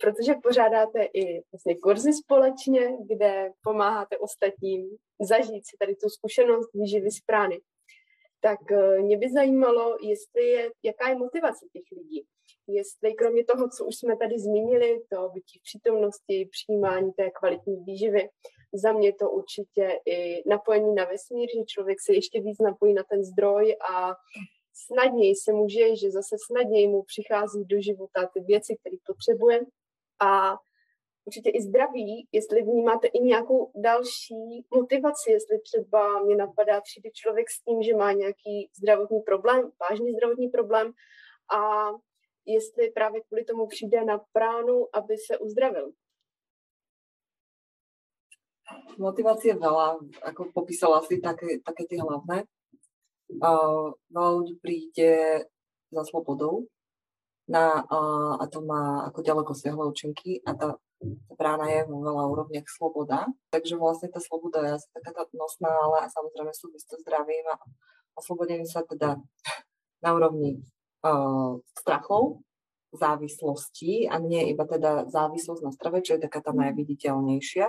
protože pořádáte i vlastně kurzy společně, kde pomáháte ostatním zažít si tady tu zkušenost výživy z prány, tak eh, mě by zajímalo, jestli je, jaká je motivace těch lidí. Jestli kromě toho, co už jsme tady zmínili, to bytí přítomnosti, přijímání té kvalitní výživy, za mě to určitě i napojení na vesmír, že člověk se ještě víc napojí na ten zdroj a snadněji se může, že zase snadněji mu přichází do života ty věci, které potřebuje a určitě i zdraví, jestli vnímáte i nějakou další motivaci, jestli třeba mě napadá, přijde člověk s tím, že má nějaký zdravotní problém, vážný zdravotní problém a jestli právě kvůli tomu přijde na pránu, aby se uzdravil. Motivácie veľa, ako popísala si také, také tie hlavné. Uh, veľa ľudí príde za slobodou na, uh, a to má ako ďaleko siahle účinky a tá, tá prána je vo veľa úrovniach sloboda. Takže vlastne tá sloboda je asi taká tá nosná, ale samozrejme súvisí to zdravím a oslobodenie sa teda na úrovni uh, strachov, závislostí a nie iba teda závislosť na strave, čo je taká tá najviditeľnejšia,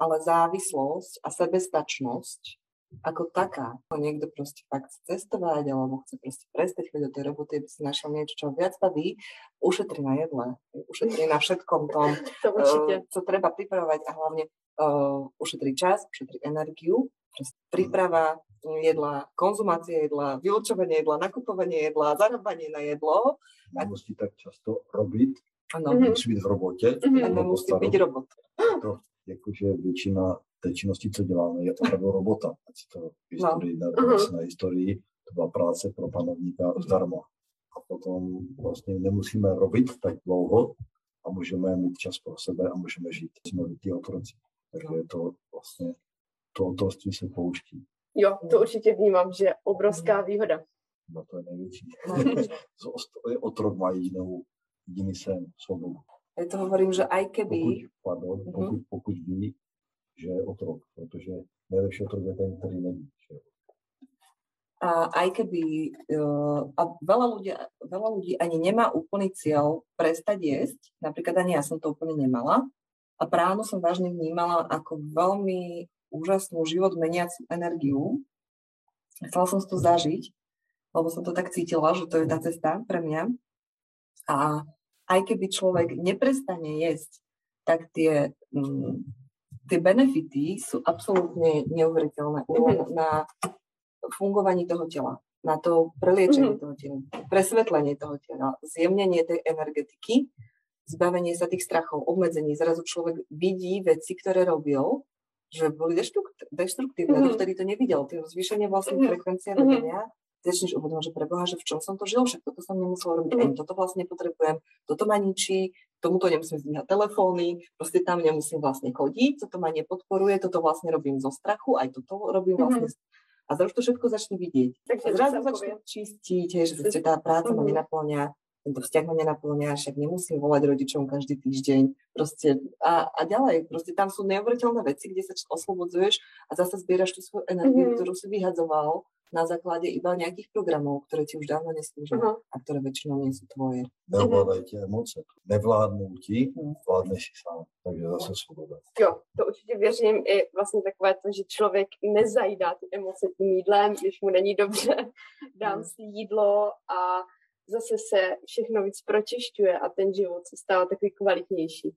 ale závislosť a sebestačnosť ako taká. Ako niekto proste fakt chce cestovať alebo chce proste prestať chodiť do tej roboty, aby si našiel niečo, čo viac baví, ušetrí na jedle, ušetrí na všetkom tom, To určitě. eh, co treba pripravovať a hlavne uh, ušetrí čas, ušetrí energiu, príprava jedla, konzumácie jedla, vylučovanie jedla, nakupovanie jedla, zarábanie na jedlo. Nemusí tak často robit, Ano. Mhm. Musí být v robotě. Mhm. nebo Ano, musí starou- být robot. to, jakože většina té činnosti, co děláme, je opravdu robota. Ať si to v historii, no. Mhm. na historii, to byla práce pro panovníka zdarma. A potom vlastně nemusíme robit tak dlouho a můžeme mít čas pro sebe a můžeme žít. Jsme ty otroci. Takže je to vlastně to otroctví se pouští. Jo, to určitě vnímám, že je obrovská výhoda. No to je největší. No. Otrok má jedinou, jediný sen, svobodu. Ja to hovorím, že aj keby... Pokud, pardon, Mhm. pokud, pokud ví, že je otrok, protože nejlepší otrok je ten, který neví. Že? A aj keby, uh, a veľa ľudí, veľa ľudí ani nemá úplný cieľ prestať jesť, napríklad ani ja som to úplne nemala, a práno som vážne vnímala ako veľmi úžasnú život meniacu energiu. Chcela som to zažiť, lebo som to tak cítila, že to je tá cesta pre mňa. A aj keby človek neprestane jesť, tak tie, mm, tie benefity sú absolútne neuveriteľné Mhm. na fungovaní toho tela, na to preliečenie Mhm. toho tela, presvetlenie toho tela, zjemnenie tej energetiky, zbavenie sa tých strachov, obmedzení. Zrazu človek vidí veci, ktoré robil, že boli deštrukt- deštruktívne, Mhm. dovtedy to nevidel. To zvýšenie vlastne Mhm. frekvencie Mhm. vedomia, začneš uvedomovať, že preboha, že v čom som to žil, však toto som nemusel robiť, Mhm. ani toto vlastne potrebujem, toto ma ničí, tomuto nemusím zdvíhať telefóny, proste tam nemusím vlastne chodiť, toto ma nepodporuje, toto vlastne robím zo strachu, aj toto robím vlastne. A zrazu to všetko začne vidieť. Takže zrazu začne čistiť, hej, že proste tá práca ma Mhm. nenaplňa, tento vzťah ma nenaplňa, však nemusím volať rodičom každý týždeň. Proste a, a ďalej, proste tam sú neuveriteľné veci, kde sa oslobodzuješ a zase zbieraš tú svoju energiu, Mhm. ktorú si vyhadzoval na základe iba nejakých programov, ktoré ti už dávno neslúžia Aha. a ktoré väčšinou nie sú tvoje. Neovládajte emoce. Nevládnou ti, Mhm. vládneš si sám. Takže zase svoboda. Jo, to určitě věřím i vlastně takové to, že člověk nezajídá ty emoce tím jídlem, když mu není dobře, dám Hmm. si jídlo a zase se všechno víc pročišťuje a ten život se stává takový kvalitnější.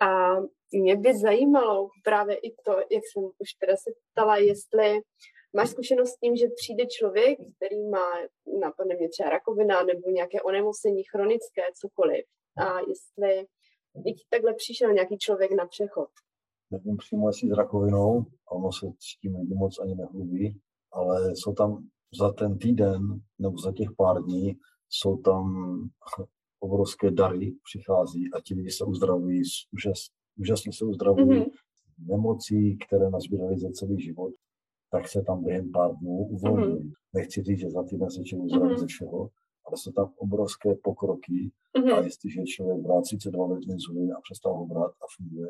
A mě by zajímalo právě i to, jak jsem už teda se ptala, jestli máš zkušenost s tím, že přijde člověk, který má, napadne mě třeba rakovina nebo nějaké onemocnění chronické, cokoliv. A jestli by ti takhle přišel nějaký člověk na přechod. Nevím přímo, jestli s rakovinou, a ono se s tím lidi moc ani nehlubí, ale jsou tam za ten týden nebo za těch pár dní jsou tam obrovské dary, přichází a ti lidi se uzdravují, úžas, úžasně se uzdravují Mhm. nemocí, které nazbírali za celý život, tak se tam během pár dnů uvolňují. Nechci říct, že za týden se člověk uzdraví Mhm. ze všeho, ale jsou tam obrovské pokroky a Mhm. jestliže člověk brá 32 let inzulin a přestal ho brát a funguje,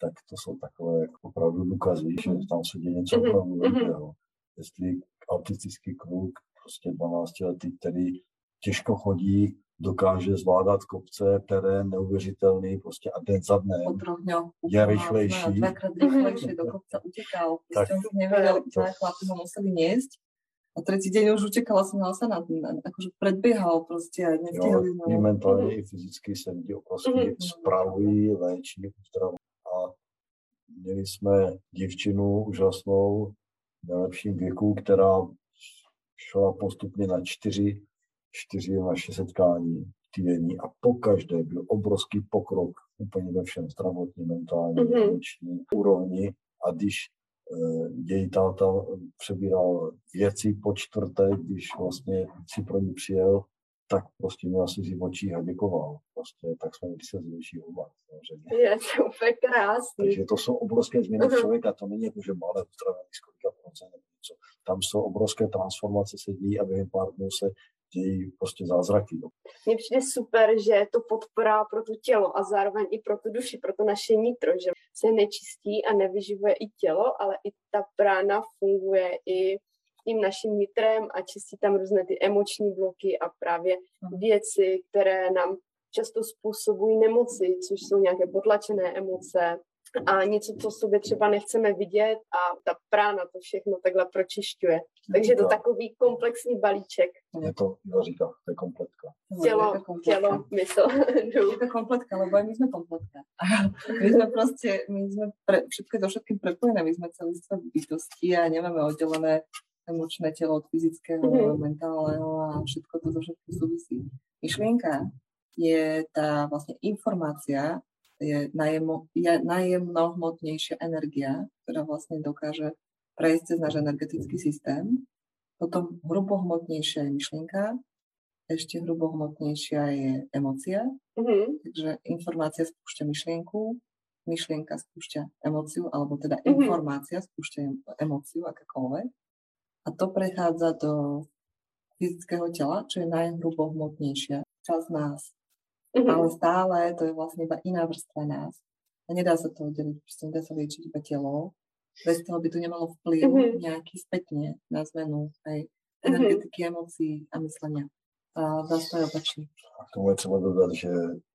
tak to jsou takové jako opravdu důkazy, že tam se děje něco Mhm, opravdu mhm. velkého. Jestli autistický kluk, prostě 12 letý, který těžko chodí, dokáže zvládat kopce, terén neuvěřitelný, prostě a den za dnem. Je rýchlejší. zmena, Dvakrát rýchlejšie do kopca utekal. Tak. Proste on nevedel, To- celé chlapy ho museli niesť. A tretí deň už utekal a smial sa na tým, akože predbiehal proste a Jo, i mentálně, i fyzicky se lidi prostě Mhm. spravují, léčí, uzdravují. A měli jsme děvčinu úžasnou, v nejlepším věku, která šla postupně na čtyři, čtyři naše setkání týdenní a po každé byl obrovský pokrok úplně ve všem zdravotní, mentální, Mhm. emoční úrovni a když eh, její táta přebíral věci po čtvrté, když vlastně si pro ní přijel, tak prostě měl si v očích a děkoval. Prostě tak jsme měli se zvětší oba, samozřejmě. Je to úplně krásný. Takže to jsou obrovské změny Mhm. člověka, to není jako, že malé uzdravení z kolika procent nebo něco. Tam jsou obrovské transformace se dějí a během pár dnů se dějí prostě zázraky. No. Mně přijde super, že je to podpora pro to tělo a zároveň i pro tu duši, pro to naše nitro, že se nečistí a nevyživuje i tělo, ale i ta prána funguje i tím naším nitrem a čistí tam různé ty emoční bloky a právě věci, které nám často způsobují nemoci, což jsou nějaké potlačené emoce a něco, co sobě třeba nechceme vidět a ta prána to všechno takhle pročišťuje. Takže je to takový komplexní balíček. Je to, Iva říká, to je kompletka. Tělo, tělo, mysl, duch. Jaká kompletka, lebo my sme kompletka. My sme proste, my sme pre, všetko so všetkým prepojené, my sme celistvé bytosti a nemáme oddelené emočné telo od fyzického, Mhm. mentálneho a všetko to so všetkým súvisí. Myšlienka je tá vlastne informácia, je, najemo, je najjemnohmotnejšia energia, ktorá vlastne dokáže prejsť cez náš energetický systém. Potom hrubohmotnejšia je myšlienka, ešte hrubohmotnejšia je emocia. Mm-hmm. Takže informácia spúšťa myšlienku, myšlienka spúšťa emóciu, alebo teda mm-hmm. informácia spúšťa emóciu, akákoľvek. A to prechádza do fyzického tela, čo je najhrubohmotnejšia časť nás. Mm-hmm. Ale stále to je vlastne iba iná vrstva nás. A nedá sa to oddeliť, proste nedá sa liečiť iba telo. Bez toho by to nemalo vplyv mm-hmm. nejaký spätne na zmenu aj mhm. energetiky, mm-hmm. emócií a myslenia. A zase to je opačne. A k tomu je třeba dodat, že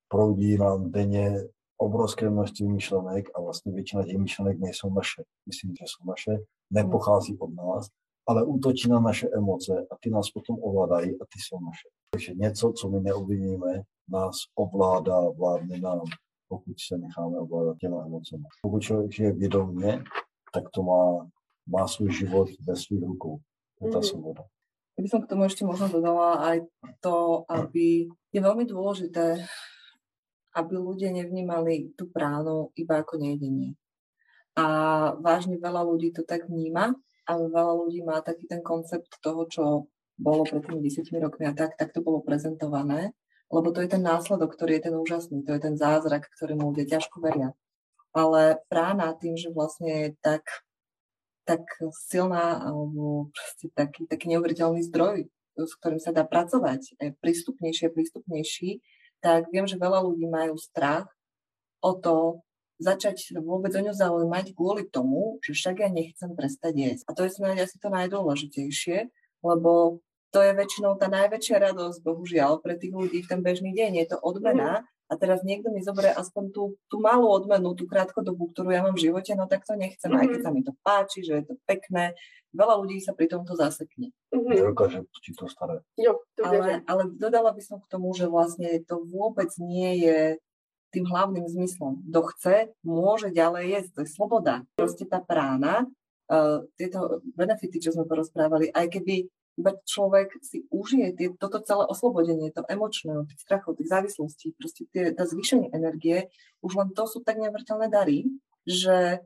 proudí nám denně obrovské množství myšlenek a vlastně většina těch myšlenek nejsou naše. Myslím, že jsou naše, nepochází od nás, ale útočí na naše emoce a ty nás potom ovládají a ty jsou naše. Takže něco, co my neobviníme, nás ovládá, vládne nám, pokud se necháme ovládat těma emocemi. Pokud člověk žije vědomě, tak to má, má svůj život ve svých rukou. To je ta mm. svoboda. Ja by som k tomu ešte možno dodala aj to, aby je veľmi dôležité, aby ľudia nevnímali tú pránu iba ako nejedenie. A vážne veľa ľudí to tak vníma a veľa ľudí má taký ten koncept toho, čo bolo pred tými 10 rokmi a tak, tak to bolo prezentované, lebo to je ten následok, ktorý je ten úžasný, to je ten zázrak, ktorý ľudia ťažko veria. Ale prána tým, že vlastne je tak tak silná alebo proste taký, taký neuveriteľný zdroj, s ktorým sa dá pracovať, je prístupnejší a prístupnejší, tak viem, že veľa ľudí majú strach o to začať vôbec o ňu zaujímať kvôli tomu, že však ja nechcem prestať jesť. A to je snáď asi to najdôležitejšie, lebo to je väčšinou tá najväčšia radosť, bohužiaľ, pre tých ľudí v ten bežný deň. Je to odmena, a teraz niekto mi zoberie aspoň tú, tú malú odmenu, tú krátkodobú, ktorú ja mám v živote, no tak to nechcem, mm-hmm. aj keď mhm. sa mi to páči, že je to pekné. Veľa ľudí sa pri tomto zasekne. Mm-hmm. či to staré. Jo, to ale, ale dodala by som k tomu, že vlastne to vôbec nie je tým hlavným zmyslom. Kto chce, môže ďalej jesť, to je sloboda. Proste tá prána, uh, tieto benefity, čo sme porozprávali, aj keby iba človek si užije tie, toto celé oslobodenie, to emočné, tých strachov, tých závislostí, proste tie, tá zvýšenie energie, už len to sú tak neuveriteľné dary, že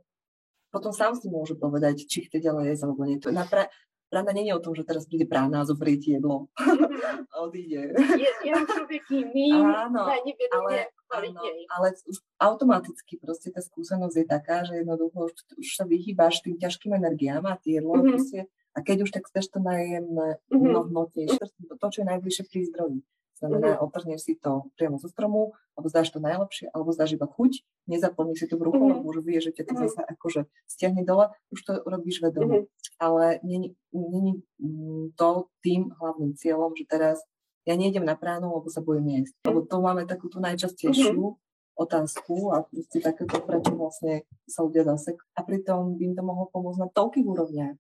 potom sám si môže povedať, či chce ďalej jesť alebo nie. To na pra, Prána není o tom, že teraz príde prána a zoberie ti jedlo a odíde. Je, je člověk jiný, áno, ale, áno, ale automaticky proste tá skúsenosť je taká, že jednoducho už, už sa vyhýbaš tým ťažkým energiám a tie jedlo mm-hmm. proste a keď už, tak chceš to najjemné, mm-hmm. mnohmotnejšie, to, to, čo je najbližšie pri zdroji. Znamená, mm-hmm. otrhneš si to priamo zo stromu, alebo zdáš to najlepšie, alebo zdáš iba chuť, nezaplníš si to v ruchu, mm-hmm. lebo už vieš, že ťa to mm-hmm. zase akože stiahne dole, už to robíš vedome. Mm-hmm. Ale není, to tým hlavným cieľom, že teraz ja nejdem na pránu, lebo sa bojím jesť. Lebo to máme takú tú najčastejšiu mm-hmm. otázku a proste takéto, prečo vlastne sa ľudia zasek. A pritom by im to mohlo pomôcť na toľkých úrovniach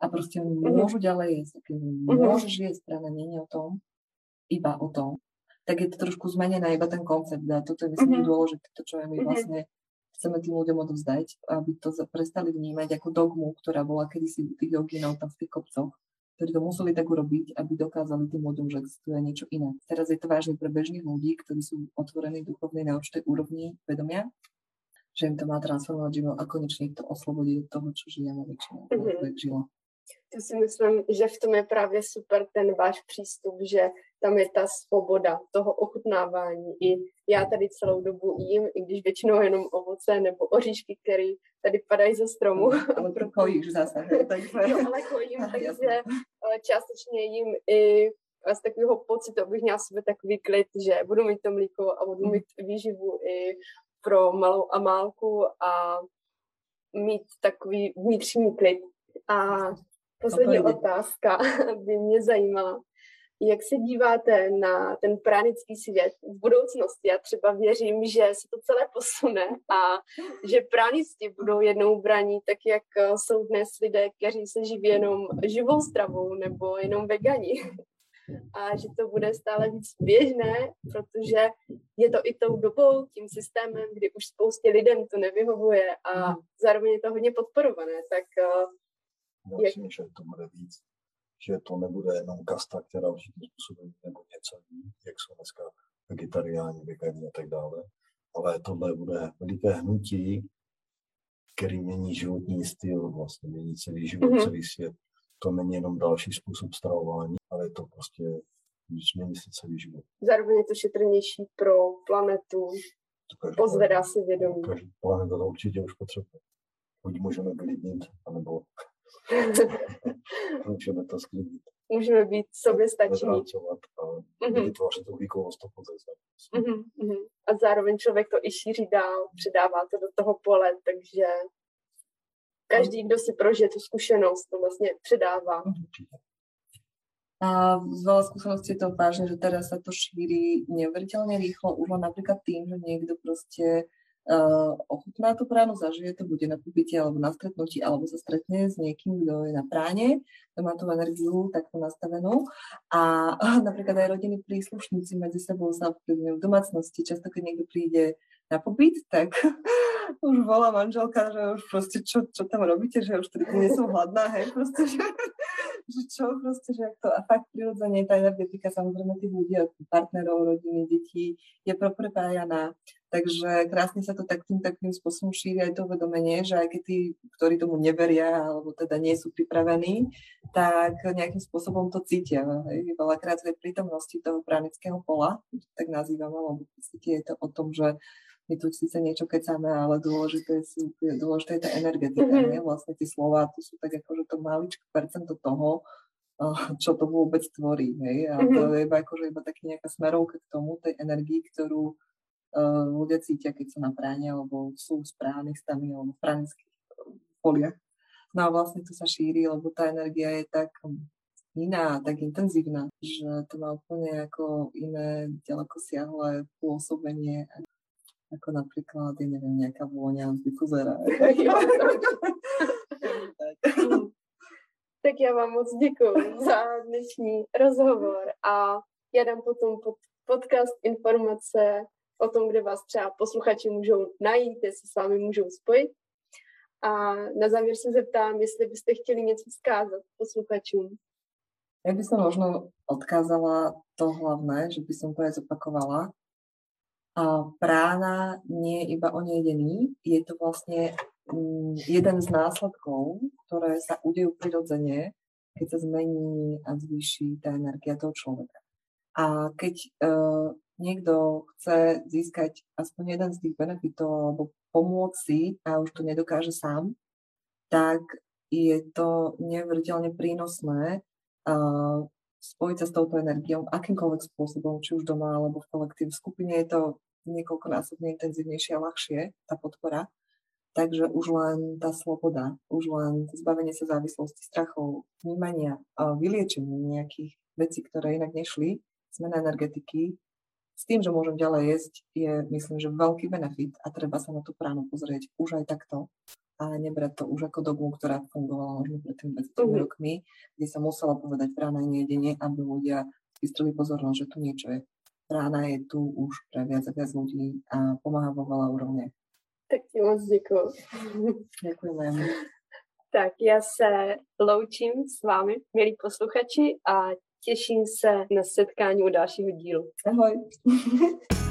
a proste oni mm-hmm. môžu ďalej jesť. Keď mm-hmm. môžeš jesť, práve nie je o tom, iba o tom, tak je to trošku zmenené iba ten koncept. A toto je myslím mm-hmm. dôležité, to, čo my mm-hmm. vlastne chceme tým ľuďom odovzdať, aby to prestali vnímať ako dogmu, ktorá bola kedysi u tých jogínov tam v tých kopcoch, ktorí to museli tak urobiť, aby dokázali tým ľuďom, že existuje niečo iné. Teraz je to vážne pre bežných ľudí, ktorí sú otvorení duchovnej na určitej úrovni vedomia, že im to má transformovať život a konečne ich to oslobodí od toho, čo žijeme väčšinou, mm-hmm. To si myslím, že v tom je právě super ten váš přístup, že tam je ta svoboda toho ochutnávání. I já tady celou dobu jím, i když většinou jenom ovoce nebo oříšky, které tady padají ze stromu. Ale to kojíš zase. Takže... jo, ale kojím, takže eh, částečně jím i z takového pocitu, abych měla sebe takový klid, že budu mít to mlíko a budu mít výživu i pro malou amálku a mít takový vnitřní klid. A Poslední otázka by mě zajímala. Jak se díváte na ten pránický svět v budoucnosti? Já třeba věřím, že se to celé posune a že pránici budou jednou braní tak, jak jsou dnes lidé, kteří se živí jenom živou stravou nebo jenom vegani. A že to bude stále víc běžné, protože je to i tou dobou, tím systémem, kdy už spoustě lidem to nevyhovuje a zároveň je to hodně podporované. Tak já myslím, že to bude víc, že to nebude jenom kasta, která určitým způsobem nebo něco ví, jak jsou dneska vegetariáni, vegani a tak dále. Ale tohle bude veliké hnutí, který mění životní styl, vlastně mění celý život, mm-hmm. celý svět. To není jenom další způsob stravování, ale je to prostě změní se celý život. Zároveň je to šetrnější pro planetu, pozvedá si vědomí. Každý planeta to určitě už potřebuje. Buď můžeme vylidnit, anebo můžeme to sklidnit. Můžeme být sobě stačí. a mm-hmm. vytvořit uhlíkovou stopu mm-hmm. A zároveň člověk to i šíří dál, předává to do toho pole, takže každý, kdo si prožije tu zkušenost, to vlastně předává. Určitě. A z veľa skúseností je to vážne, že teraz sa to šíri neuveriteľne rýchlo, už len napríklad tým, že niekto proste ochutná tú pránu, zažije to, bude na pobyte alebo na stretnutí, alebo sa stretne s niekým, kto je na práne, kto má tú energiu takto nastavenú. A napríklad aj rodiny príslušníci medzi sebou sa vplyvňujú v domácnosti. Často, keď niekto príde na pobyt, tak už volá manželka, že už proste čo, čo tam robíte, že už tedy nie som hladná, hej, proste, že že čo proste, že to, a fakt prirodzene tá energetika samozrejme tých ľudí, partnerov, rodiny, detí je proprepájaná. Takže krásne sa to takým takým spôsobom šíri aj to uvedomenie, že aj keď tí, ktorí tomu neveria alebo teda nie sú pripravení, tak nejakým spôsobom to cítia. Hej. Veľakrát v prítomnosti toho pranického pola, tak nazývame, lebo v je to o tom, že my tu síce niečo kecáme, ale dôležité, sú, dôležité je tá energetika. Mm-hmm. Nie? Vlastne tie slova, to sú tak ako, že to maličké percento toho, čo to vôbec tvorí. Hej? A mm-hmm. to je iba, akože iba taký nejaká smerovka k tomu, tej energii, ktorú uh, ľudia cítia, keď sú na práne, alebo sú v správnych stami, alebo v pránických poliach. No a vlastne to sa šíri, lebo tá energia je tak iná, tak intenzívna, že to má úplne ako iné ďaleko siahle pôsobenie ako napríklad, ja neviem, nejaká vôňa z difuzera. tak já vám moc děkuji za dnešní rozhovor a já dám potom pod podcast informace o tom, kde vás třeba posluchači můžou najít, jestli s vámi můžou spojit. A na závěr se zeptám, jestli byste chtěli něco vzkázat posluchačům. Ja by som možno odkázala to hlavné, že by som to aj zopakovala, prána nie je iba o je to vlastne mm, jeden z následkov, ktoré sa udejú prirodzene, keď sa zmení a zvýši tá energia toho človeka. A keď uh, niekto chce získať aspoň jeden z tých benefitov alebo pomôcť si a už to nedokáže sám, tak je to neuveriteľne prínosné uh, spojiť sa s touto energiou akýmkoľvek spôsobom, či už doma alebo v kolektív skupine je to niekoľkonásobne intenzívnejšie a ľahšie, tá podpora. Takže už len tá sloboda, už len zbavenie sa závislosti, strachov, vnímania, vyliečenie nejakých vecí, ktoré inak nešli, zmena energetiky, s tým, že môžem ďalej jesť, je myslím, že veľký benefit a treba sa na tú pránu pozrieť už aj takto a nebrať to už ako dogmu, ktorá fungovala možno pred tými 20 mm. rokmi, kde sa musela povedať prána nejedenie, aby ľudia vystreli pozornosť, že tu niečo je rána je tu už pre viac a viac ľudí a pomáha vo veľa úrovne. Tak ti moc děkuji. Děkujeme. Tak já se loučím s vámi, milí posluchači, a těším se na setkání u dalšího dílu. Ahoj.